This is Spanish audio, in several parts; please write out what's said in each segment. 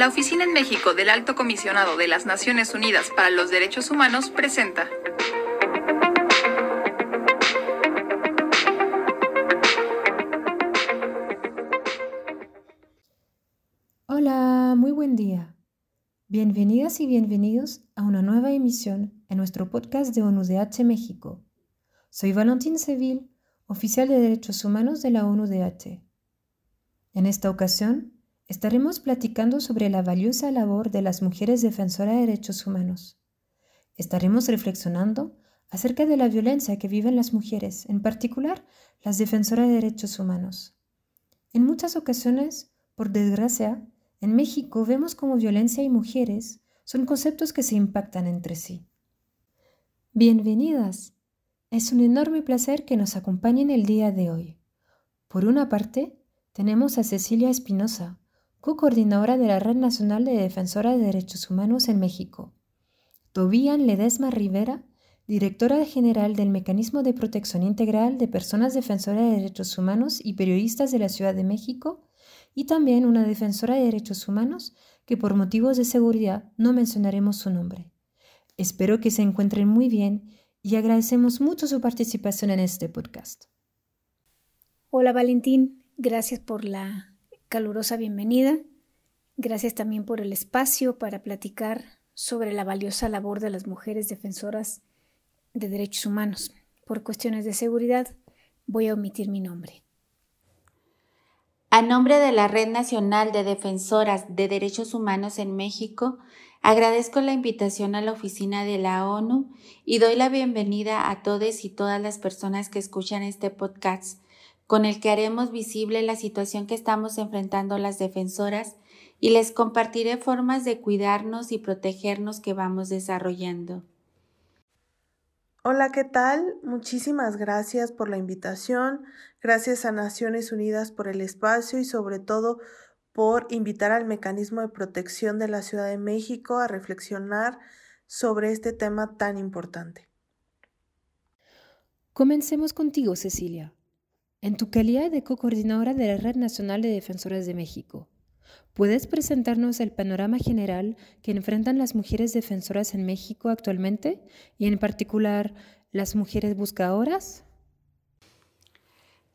La Oficina en México del Alto Comisionado de las Naciones Unidas para los Derechos Humanos presenta. Hola, muy buen día. Bienvenidas y bienvenidos a una nueva emisión en nuestro podcast de ONUDH México. Soy Valentín Seville, oficial de Derechos Humanos de la ONUDH. En esta ocasión, estaremos platicando sobre la valiosa labor de las mujeres defensoras de derechos humanos. Estaremos reflexionando acerca de la violencia que viven las mujeres, en particular las defensoras de derechos humanos. En muchas ocasiones, por desgracia, en México vemos como violencia y mujeres son conceptos que se impactan entre sí. Bienvenidas. Es un enorme placer que nos acompañen el día de hoy. Por una parte, tenemos a Cecilia Espinosa, co-coordinadora de la Red Nacional de Defensora de Derechos Humanos en México. Tobian Ledesma Rivera, directora general del Mecanismo de Protección Integral de Personas Defensoras de Derechos Humanos y Periodistas de la Ciudad de México, y también una defensora de derechos humanos que por motivos de seguridad no mencionaremos su nombre. Espero que se encuentren muy bien y agradecemos mucho su participación en este podcast. Hola Valentín, gracias por la calurosa bienvenida. Gracias también por el espacio para platicar sobre la valiosa labor de las mujeres defensoras de derechos humanos. Por cuestiones de seguridad, voy a omitir mi nombre. A nombre de la Red Nacional de Defensoras de Derechos Humanos en México, agradezco la invitación a la oficina de la ONU y doy la bienvenida a todos y todas las personas que escuchan este podcast con el que haremos visible la situación que estamos enfrentando las defensoras y les compartiré formas de cuidarnos y protegernos que vamos desarrollando. Hola, ¿qué tal? Muchísimas gracias por la invitación, gracias a Naciones Unidas por el espacio y sobre todo por invitar al mecanismo de protección de la Ciudad de México a reflexionar sobre este tema tan importante. Comencemos contigo, Cecilia en tu calidad de co-coordinadora de la Red Nacional de Defensoras de México. ¿Puedes presentarnos el panorama general que enfrentan las mujeres defensoras en México actualmente y en particular las mujeres buscadoras?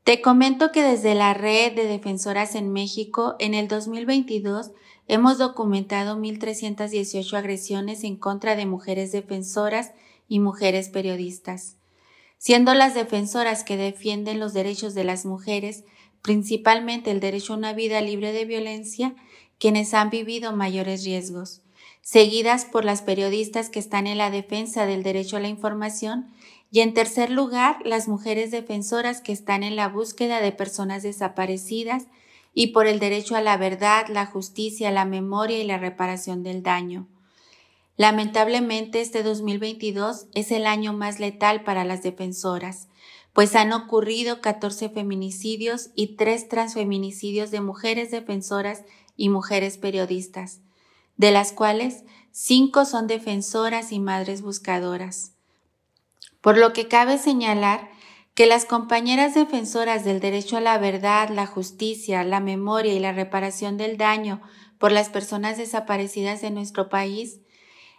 Te comento que desde la Red de Defensoras en México, en el 2022, hemos documentado 1.318 agresiones en contra de mujeres defensoras y mujeres periodistas siendo las defensoras que defienden los derechos de las mujeres, principalmente el derecho a una vida libre de violencia, quienes han vivido mayores riesgos, seguidas por las periodistas que están en la defensa del derecho a la información y en tercer lugar las mujeres defensoras que están en la búsqueda de personas desaparecidas y por el derecho a la verdad, la justicia, la memoria y la reparación del daño. Lamentablemente este 2022 es el año más letal para las defensoras, pues han ocurrido 14 feminicidios y 3 transfeminicidios de mujeres defensoras y mujeres periodistas, de las cuales 5 son defensoras y madres buscadoras. Por lo que cabe señalar que las compañeras defensoras del derecho a la verdad, la justicia, la memoria y la reparación del daño por las personas desaparecidas en nuestro país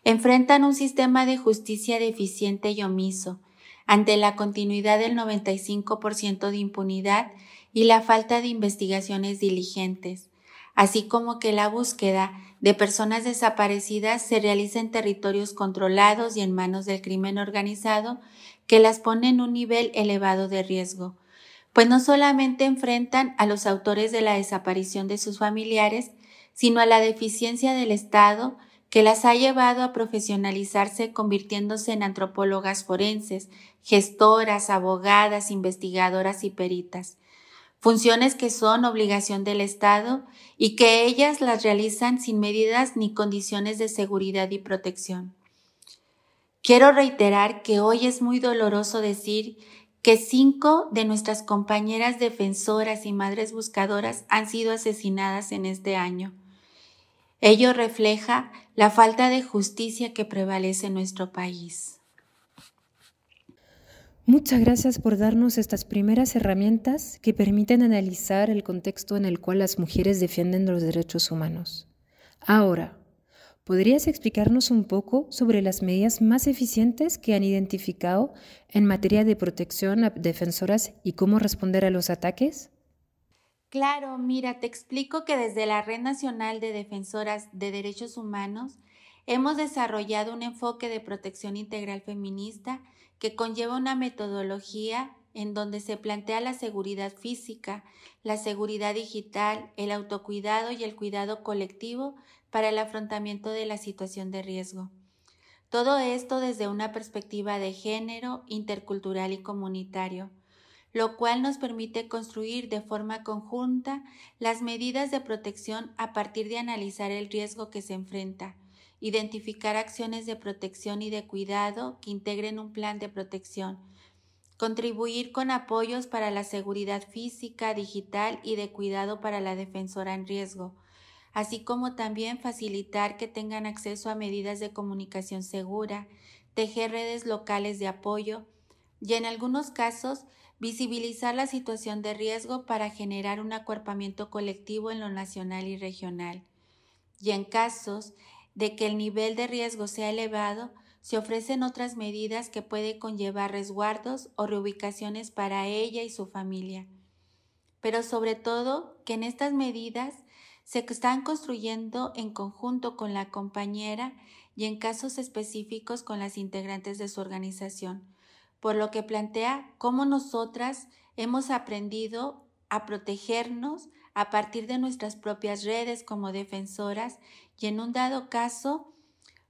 enfrentan un sistema de justicia deficiente y omiso, ante la continuidad del 95% de impunidad y la falta de investigaciones diligentes, así como que la búsqueda de personas desaparecidas se realiza en territorios controlados y en manos del crimen organizado que las pone en un nivel elevado de riesgo, pues no solamente enfrentan a los autores de la desaparición de sus familiares, sino a la deficiencia del Estado que las ha llevado a profesionalizarse convirtiéndose en antropólogas forenses, gestoras, abogadas, investigadoras y peritas, funciones que son obligación del Estado y que ellas las realizan sin medidas ni condiciones de seguridad y protección. Quiero reiterar que hoy es muy doloroso decir que cinco de nuestras compañeras defensoras y madres buscadoras han sido asesinadas en este año. Ello refleja la falta de justicia que prevalece en nuestro país. Muchas gracias por darnos estas primeras herramientas que permiten analizar el contexto en el cual las mujeres defienden los derechos humanos. Ahora, ¿podrías explicarnos un poco sobre las medidas más eficientes que han identificado en materia de protección a defensoras y cómo responder a los ataques? Claro, mira, te explico que desde la Red Nacional de Defensoras de Derechos Humanos hemos desarrollado un enfoque de protección integral feminista que conlleva una metodología en donde se plantea la seguridad física, la seguridad digital, el autocuidado y el cuidado colectivo para el afrontamiento de la situación de riesgo. Todo esto desde una perspectiva de género, intercultural y comunitario, lo cual nos permite construir de forma conjunta las medidas de protección a partir de analizar el riesgo que se enfrenta, identificar acciones de protección y de cuidado que integren un plan de protección, contribuir con apoyos para la seguridad física, digital y de cuidado para la defensora en riesgo, así como también facilitar que tengan acceso a medidas de comunicación segura, tejer redes locales de apoyo y en algunos casos visibilizar la situación de riesgo para generar un acuerpamiento colectivo en lo nacional y regional. Y en casos de que el nivel de riesgo sea elevado, se ofrecen otras medidas que pueden conllevar resguardos o reubicaciones para ella y su familia. Pero sobre todo que en estas medidas se están construyendo en conjunto con la compañera y en casos específicos con las integrantes de su organización, por lo que plantea cómo nosotras hemos aprendido a protegernos a partir de nuestras propias redes como defensoras y en un dado caso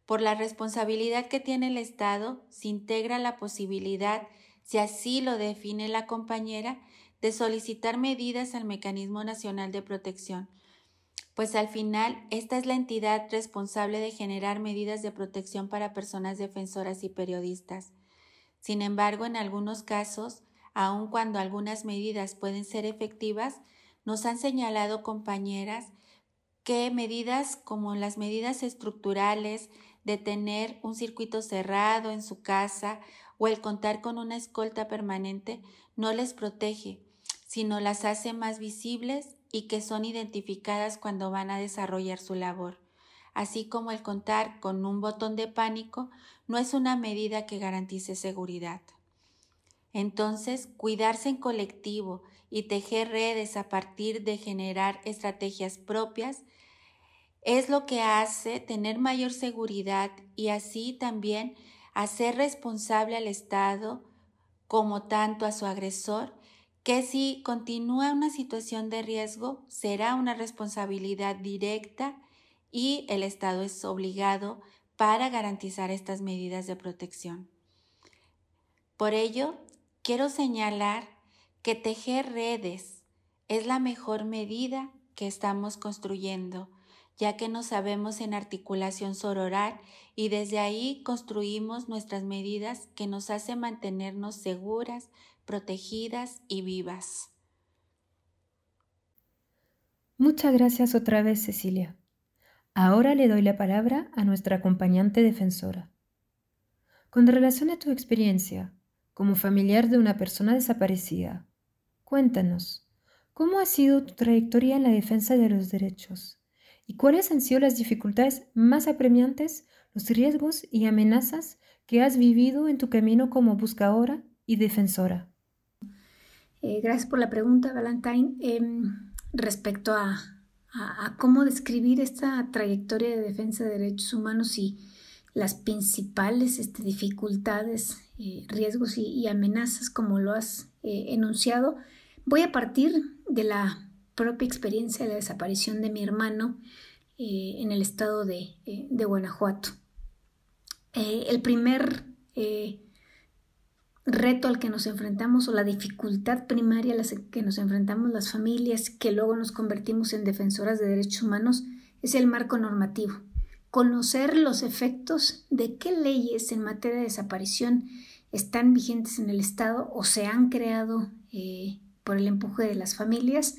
por la responsabilidad que tiene el Estado, se integra la posibilidad, si así lo define la compañera, de solicitar medidas al Mecanismo Nacional de Protección, pues al final esta es la entidad responsable de generar medidas de protección para personas defensoras y periodistas. Sin embargo, en algunos casos, aun cuando algunas medidas pueden ser efectivas, nos han señalado compañeras que medidas como las medidas estructurales de tener un circuito cerrado en su casa o el contar con una escolta permanente no les protege, sino las hace más visibles y que son identificadas cuando van a desarrollar su labor. Así como el contar con un botón de pánico no es una medida que garantice seguridad. Entonces, cuidarse en colectivo y tejer redes a partir de generar estrategias propias es lo que hace tener mayor seguridad y así también hacer responsable al Estado como tanto a su agresor, que si continúa una situación de riesgo será una responsabilidad directa y el Estado es obligado para garantizar estas medidas de protección. Por ello, quiero señalar que tejer redes es la mejor medida que estamos construyendo ya que no sabemos en articulación sororal y desde ahí construimos nuestras medidas que nos hacen mantenernos seguras, protegidas y vivas. Muchas gracias otra vez, Cecilia. Ahora le doy la palabra a nuestra acompañante defensora. Con relación a tu experiencia como familiar de una persona desaparecida, cuéntanos, ¿cómo ha sido tu trayectoria en la defensa de los derechos? ¿Y cuáles han sido las dificultades más apremiantes, los riesgos y amenazas que has vivido en tu camino como buscadora y defensora? Eh, gracias por la pregunta, Valentine. Em, respecto a, cómo describir esta trayectoria de defensa de derechos humanos y las principales este, dificultades, eh, riesgos y, amenazas, como lo has eh, enunciado, voy a partir de la propia experiencia de la desaparición de mi hermano eh, en el estado de, eh, Guanajuato. El primer reto al que nos enfrentamos o la dificultad primaria a la que nos enfrentamos las familias que luego nos convertimos en defensoras de derechos humanos es el marco normativo. Conocer los efectos de qué leyes en materia de desaparición están vigentes en el Estado o se han creado por el empuje de las familias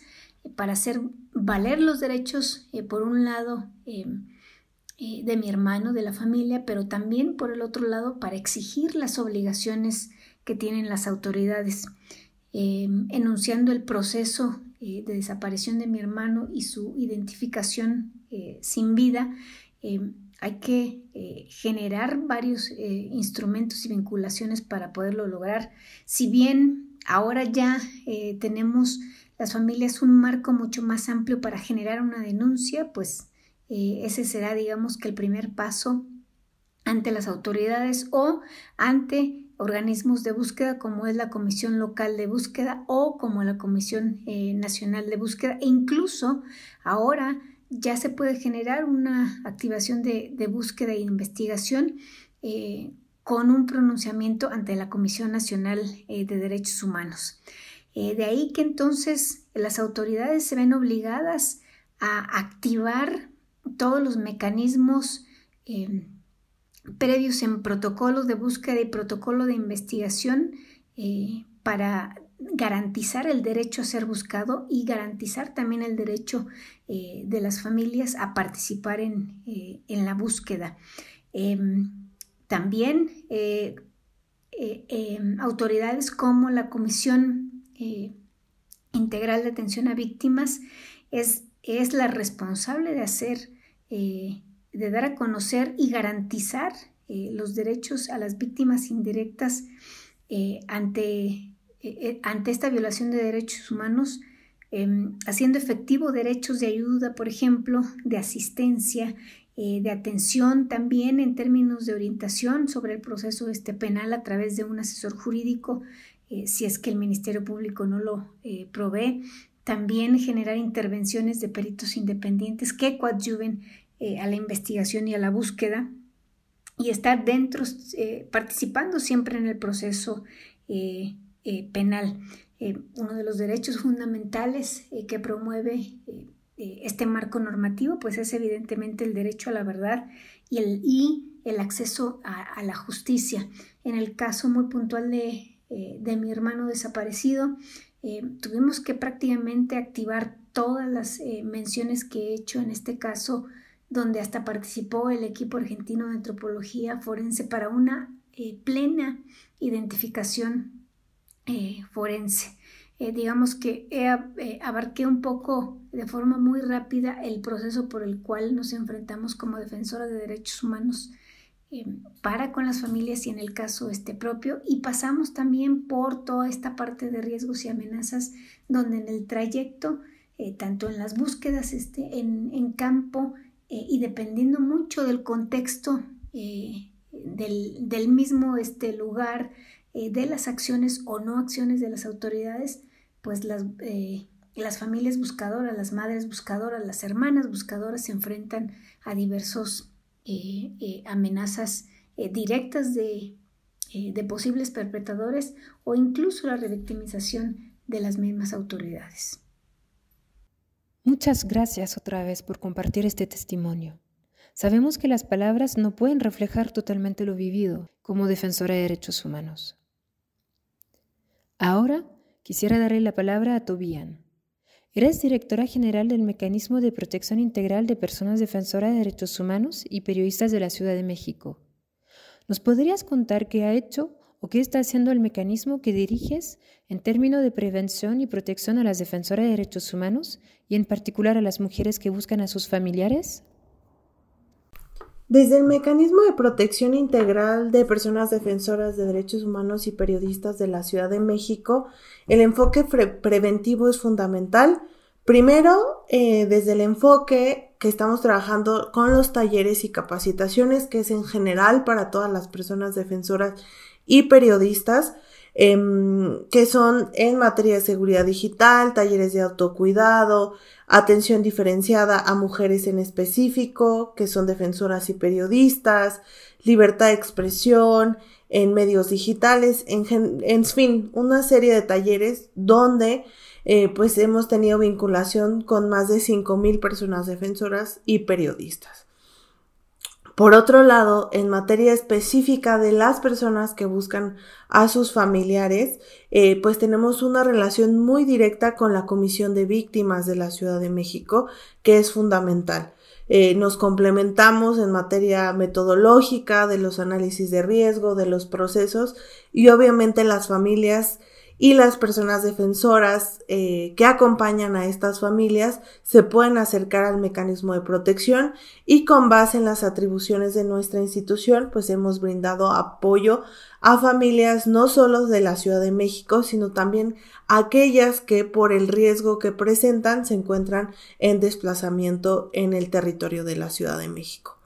para hacer valer los derechos, eh, por un lado, eh, eh, de mi hermano, de la familia, pero también, por el otro lado, para exigir las obligaciones que tienen las autoridades, enunciando el proceso de desaparición de mi hermano y su identificación sin vida, hay que generar varios instrumentos y vinculaciones para poderlo lograr. Si bien ahora ya tenemos las familias un marco mucho más amplio para generar una denuncia, pues eh, ese será, digamos, que el primer paso ante las autoridades o ante organismos de búsqueda como es la Comisión Local de Búsqueda o como la Comisión eh, Nacional de Búsqueda e incluso ahora ya se puede generar una activación de, búsqueda e investigación eh, con un pronunciamiento ante la Comisión Nacional de Derechos Humanos. de ahí que entonces las autoridades se ven obligadas a activar todos los mecanismos eh, previos en protocolo de búsqueda y protocolo de investigación eh, para garantizar el derecho a ser buscado y garantizar también el derecho eh, de las familias a participar en, en la búsqueda. Em, también em, autoridades como la Comisión Integral de Atención a Víctimas es, es la responsable de hacer eh, de dar a conocer y garantizar eh, los derechos a las víctimas indirectas eh, ante, ante esta violación de derechos humanos, em, haciendo efectivo derechos de ayuda, por ejemplo, de asistencia, de atención también en términos de orientación sobre el proceso este penal a través de un asesor jurídico, si es que el Ministerio Público no lo provee, también generar intervenciones de peritos independientes que coadyuven eh, a la investigación y a la búsqueda y estar dentro, eh, participando siempre en el proceso eh, penal. uno de los derechos fundamentales que promueve este marco normativo, pues es evidentemente el derecho a la verdad y el, y el acceso a, la justicia. En el caso muy puntual de, de mi hermano desaparecido, tuvimos que prácticamente activar todas las menciones que he hecho en este caso, donde hasta participó el equipo argentino de antropología forense para una eh, plena identificación forense. digamos que abarqué un poco de forma muy rápida el proceso por el cual nos enfrentamos como defensora de derechos humanos eh, para con las familias y en el caso este propio y pasamos también por toda esta parte de riesgos y amenazas donde en el trayecto eh, tanto en las búsquedas este, en, campo eh, y dependiendo mucho del contexto del, mismo este, lugar de las acciones o no acciones de las autoridades pues las, las familias buscadoras, las madres buscadoras, las hermanas buscadoras se enfrentan a diversos eh, eh, amenazas eh, directas de, de posibles perpetradores o incluso la revictimización de las mismas autoridades. Muchas gracias otra vez por compartir este testimonio. Sabemos que las palabras no pueden reflejar totalmente lo vivido como defensora de derechos humanos. Ahora quisiera darle la palabra a Tobian. Eres directora general del Mecanismo de Protección Integral de Personas Defensoras de Derechos Humanos y Periodistas de la Ciudad de México. ¿Nos podrías contar qué ha hecho o qué está haciendo el mecanismo que diriges en términos de prevención y protección a las defensoras de derechos humanos y en particular a las mujeres que buscan a sus familiares? Desde el Mecanismo de Protección Integral de Personas Defensoras de Derechos Humanos y Periodistas de la Ciudad de México, el enfoque preventivo es fundamental. Primero, eh, desde el enfoque que estamos trabajando con los talleres y capacitaciones, que es en general para todas las personas defensoras y periodistas, em, que son en materia de seguridad digital, talleres de autocuidado, atención diferenciada a mujeres en específico, que son defensoras y periodistas, libertad de expresión, en medios digitales, en, en fin, una serie de talleres donde eh, pues hemos tenido vinculación con más de 5.000 personas defensoras y periodistas. Por otro lado, en materia específica de las personas que buscan a sus familiares, eh, pues tenemos una relación muy directa con la Comisión de Víctimas de la Ciudad de México, que es fundamental. Eh, nos complementamos en materia metodológica, de los análisis de riesgo, de los procesos y obviamente las familias y las personas defensoras eh, que acompañan a estas familias se pueden acercar al mecanismo de protección y con base en las atribuciones de nuestra institución pues hemos brindado apoyo a familias no solo de la Ciudad de México sino también aquellas que por el riesgo que presentan se encuentran en desplazamiento en el territorio de la Ciudad de México.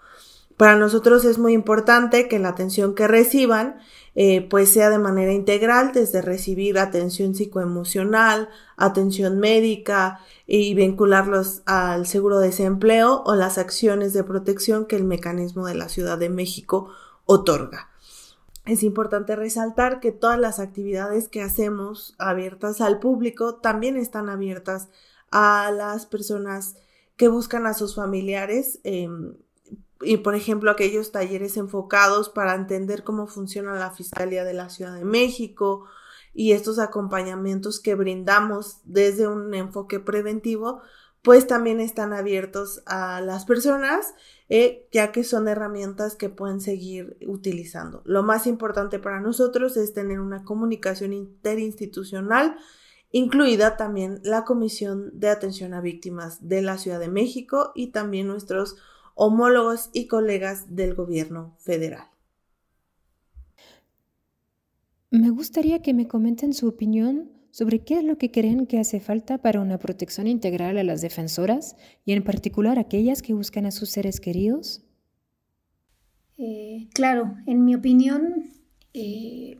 Para nosotros es muy importante que la atención que reciban eh, pues sea de manera integral, desde recibir atención psicoemocional, atención médica y vincularlos al seguro de desempleo o las acciones de protección que el mecanismo de la Ciudad de México otorga. Es importante resaltar que todas las actividades que hacemos abiertas al público también están abiertas a las personas que buscan a sus familiares. Em, y por ejemplo aquellos talleres enfocados para entender cómo funciona la Fiscalía de la Ciudad de México y estos acompañamientos que brindamos desde un enfoque preventivo, pues también están abiertos a las personas, eh, ya que son herramientas que pueden seguir utilizando. Lo más importante para nosotros es tener una comunicación interinstitucional, incluida también la Comisión de Atención a Víctimas de la Ciudad de México y también nuestros homólogos y colegas del gobierno federal. Me gustaría que me comenten su opinión sobre qué es lo que creen que hace falta para una protección integral a las defensoras y en particular aquellas que buscan a sus seres queridos. Eh, claro, en mi opinión, eh,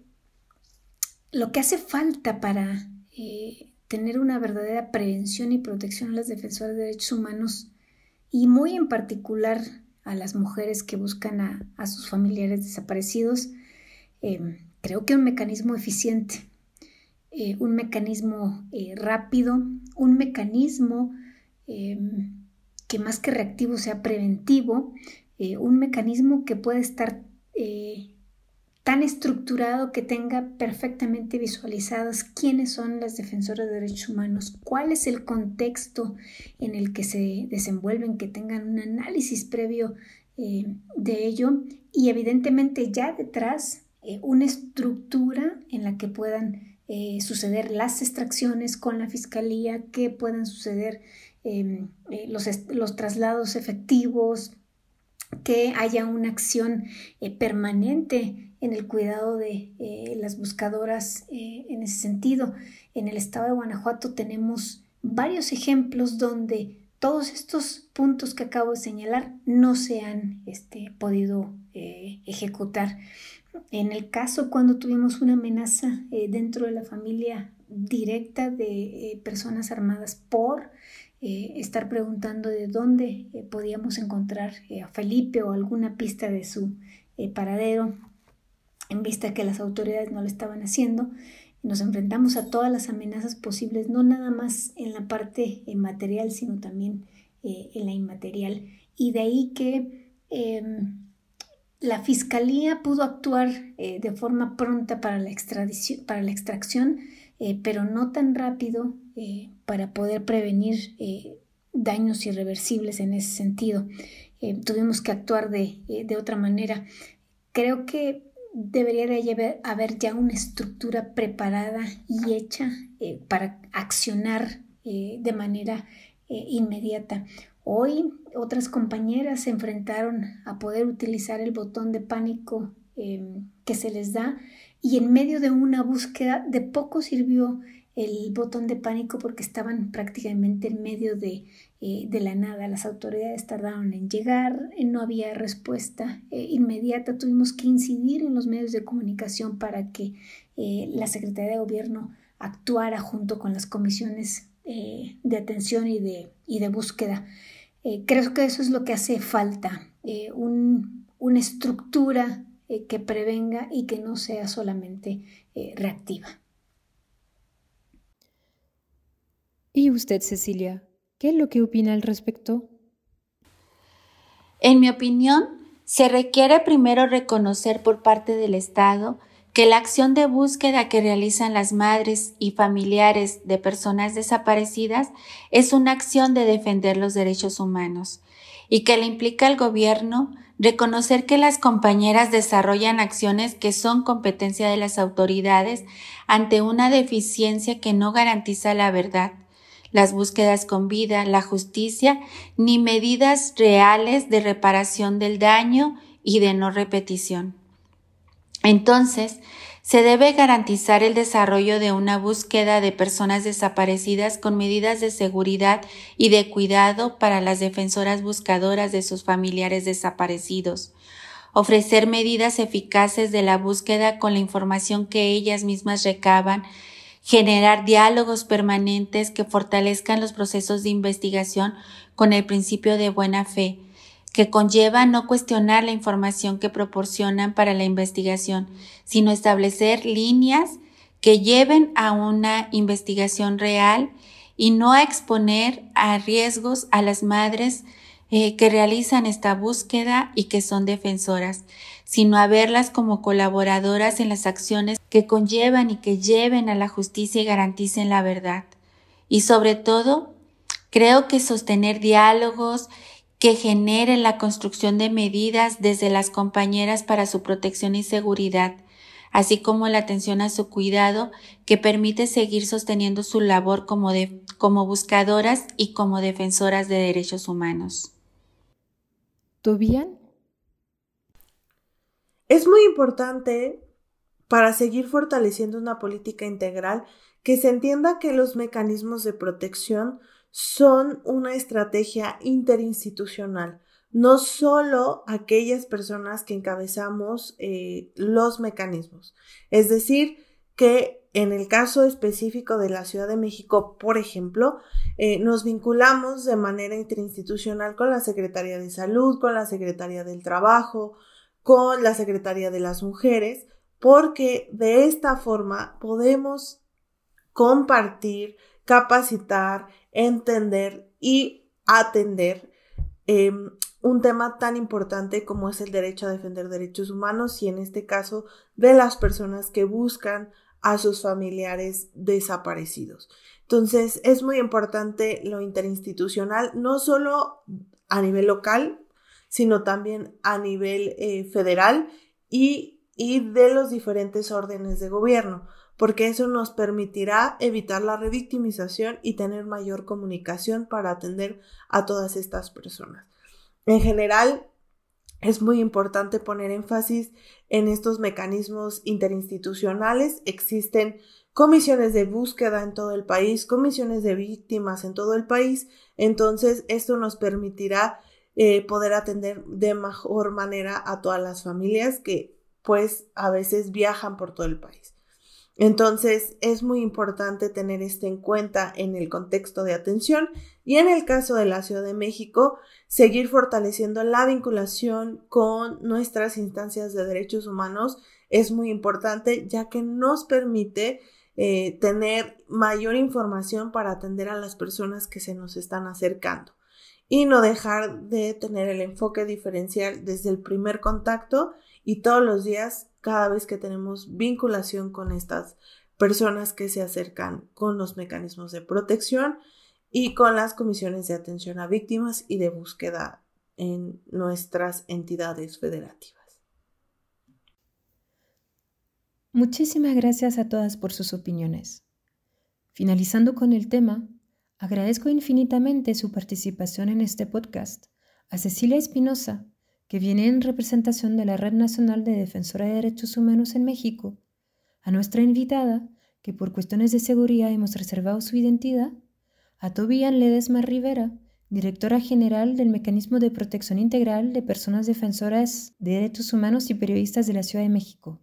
lo que hace falta para eh, tener una verdadera prevención y protección a las defensoras de derechos humanos y muy en particular a las mujeres que buscan a, sus familiares desaparecidos, em, creo que un mecanismo eficiente, eh, un mecanismo eh, rápido, un mecanismo em, que más que reactivo sea preventivo, eh, un mecanismo que puede estar tan estructurado que tenga perfectamente visualizadas quiénes son las defensoras de derechos humanos, cuál es el contexto en el que se desenvuelven, que tengan un análisis previo eh, de ello. Y evidentemente ya detrás eh, una estructura en la que puedan eh, suceder las extracciones con la fiscalía, que puedan suceder em, los, los traslados efectivos, que haya una acción permanente en el cuidado de eh, las buscadoras eh, en ese sentido. En el estado de Guanajuato tenemos varios ejemplos donde todos estos puntos que acabo de señalar no se han este, podido eh, ejecutar. En el caso cuando tuvimos una amenaza dentro de la familia directa de personas armadas por estar preguntando de dónde podíamos encontrar a Felipe o alguna pista de su paradero, en vista que las autoridades no lo estaban haciendo. Nos enfrentamos a todas las amenazas posibles, no nada más en la parte eh, material, sino también eh, en la inmaterial. Y de ahí que em, la fiscalía pudo actuar eh, de forma pronta para la, para la extracción, pero no tan rápido para poder prevenir daños irreversibles en ese sentido. tuvimos que actuar de, de otra manera. Creo que debería de haber ya una estructura preparada y hecha eh, para accionar eh, de manera eh, inmediata. Hoy otras compañeras se enfrentaron a poder utilizar el botón de pánico em, que se les da y en medio de una búsqueda de poco sirvió el botón de pánico porque estaban prácticamente en medio de, eh, de la nada. Las autoridades tardaron en llegar, eh, no había respuesta eh, inmediata. Tuvimos que incidir en los medios de comunicación para que la Secretaría de Gobierno actuara junto con las comisiones de atención y de, y de búsqueda. creo que eso es lo que hace falta, un, una estructura que prevenga y que no sea solamente reactiva. ¿Y usted, Cecilia? ¿Qué es lo que opina al respecto? En mi opinión, se requiere primero reconocer por parte del Estado que la acción de búsqueda que realizan las madres y familiares de personas desaparecidas es una acción de defender los derechos humanos y que le implica al gobierno reconocer que las compañeras desarrollan acciones que son competencia de las autoridades ante una deficiencia que no garantiza la verdad, las búsquedas con vida, la justicia, ni medidas reales de reparación del daño y de no repetición. Entonces, se debe garantizar el desarrollo de una búsqueda de personas desaparecidas con medidas de seguridad y de cuidado para las defensoras buscadoras de sus familiares desaparecidos, ofrecer medidas eficaces de la búsqueda con la información que ellas mismas recaban, generar diálogos permanentes que fortalezcan los procesos de investigación con el principio de buena fe, que conlleva no cuestionar la información que proporcionan para la investigación, sino establecer líneas que lleven a una investigación real y no a exponer a riesgos a las madres eh, que realizan esta búsqueda y que son defensoras, sino a verlas como colaboradoras en las acciones que conllevan y que lleven a la justicia y garanticen la verdad. Y sobre todo, creo que sostener diálogos que generen la construcción de medidas desde las compañeras para su protección y seguridad, así como la atención a su cuidado que permite seguir sosteniendo su labor como, como buscadoras y como defensoras de derechos humanos. ¿Tú bien? Es muy importante para seguir fortaleciendo una política integral que se entienda que los mecanismos de protección son una estrategia interinstitucional, no solo aquellas personas que encabezamos eh, los mecanismos. Es decir, que en el caso específico de la Ciudad de México, por ejemplo, eh, nos vinculamos de manera interinstitucional con la Secretaría de Salud, con la Secretaría del Trabajo, con la Secretaría de las Mujeres, porque de esta forma podemos compartir, capacitar, entender y atender em, un tema tan importante como es el derecho a defender derechos humanos y en este caso de las personas que buscan a sus familiares desaparecidos. Entonces es muy importante lo interinstitucional, no solo a nivel local, sino también a nivel eh, federal y, y de los diferentes órdenes de gobierno porque eso nos permitirá evitar la revictimización y tener mayor comunicación para atender a todas estas personas. En general, es muy importante poner énfasis en estos mecanismos interinstitucionales. Existen comisiones de búsqueda en todo el país, comisiones de víctimas en todo el país. Entonces, esto nos permitirá eh, poder atender de mejor manera a todas las familias que pues a veces viajan por todo el país. Entonces es muy importante tener esto en cuenta en el contexto de atención y en el caso de la Ciudad de México, seguir fortaleciendo la vinculación con nuestras instancias de derechos humanos es muy importante ya que nos permite eh, tener mayor información para atender a las personas que se nos están acercando y no dejar de tener el enfoque diferencial desde el primer contacto y todos los días cada vez que tenemos vinculación con estas personas que se acercan con los mecanismos de protección y con las comisiones de atención a víctimas y de búsqueda en nuestras entidades federativas. Muchísimas gracias a todas por sus opiniones. Finalizando con el tema, agradezco infinitamente su participación en este podcast a Cecilia Espinosa, que viene en representación de la Red Nacional de Defensora de Derechos Humanos en México, a nuestra invitada, que por cuestiones de seguridad hemos reservado su identidad, a Tobian Ledesma Rivera, directora general del Mecanismo de Protección Integral de Personas Defensoras de Derechos Humanos y Periodistas de la Ciudad de México.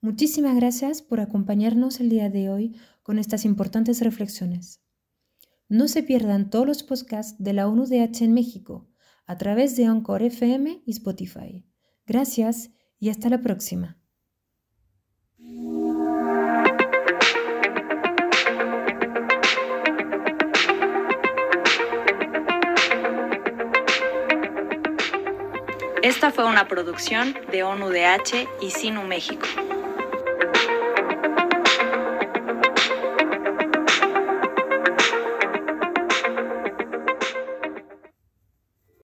Muchísimas gracias por acompañarnos el día de hoy con estas importantes reflexiones. No se pierdan todos los podcasts de la ONU-DH en México a través de Anchor FM y Spotify. Gracias y hasta la próxima. Esta fue una producción de ONUDH y Sinu México.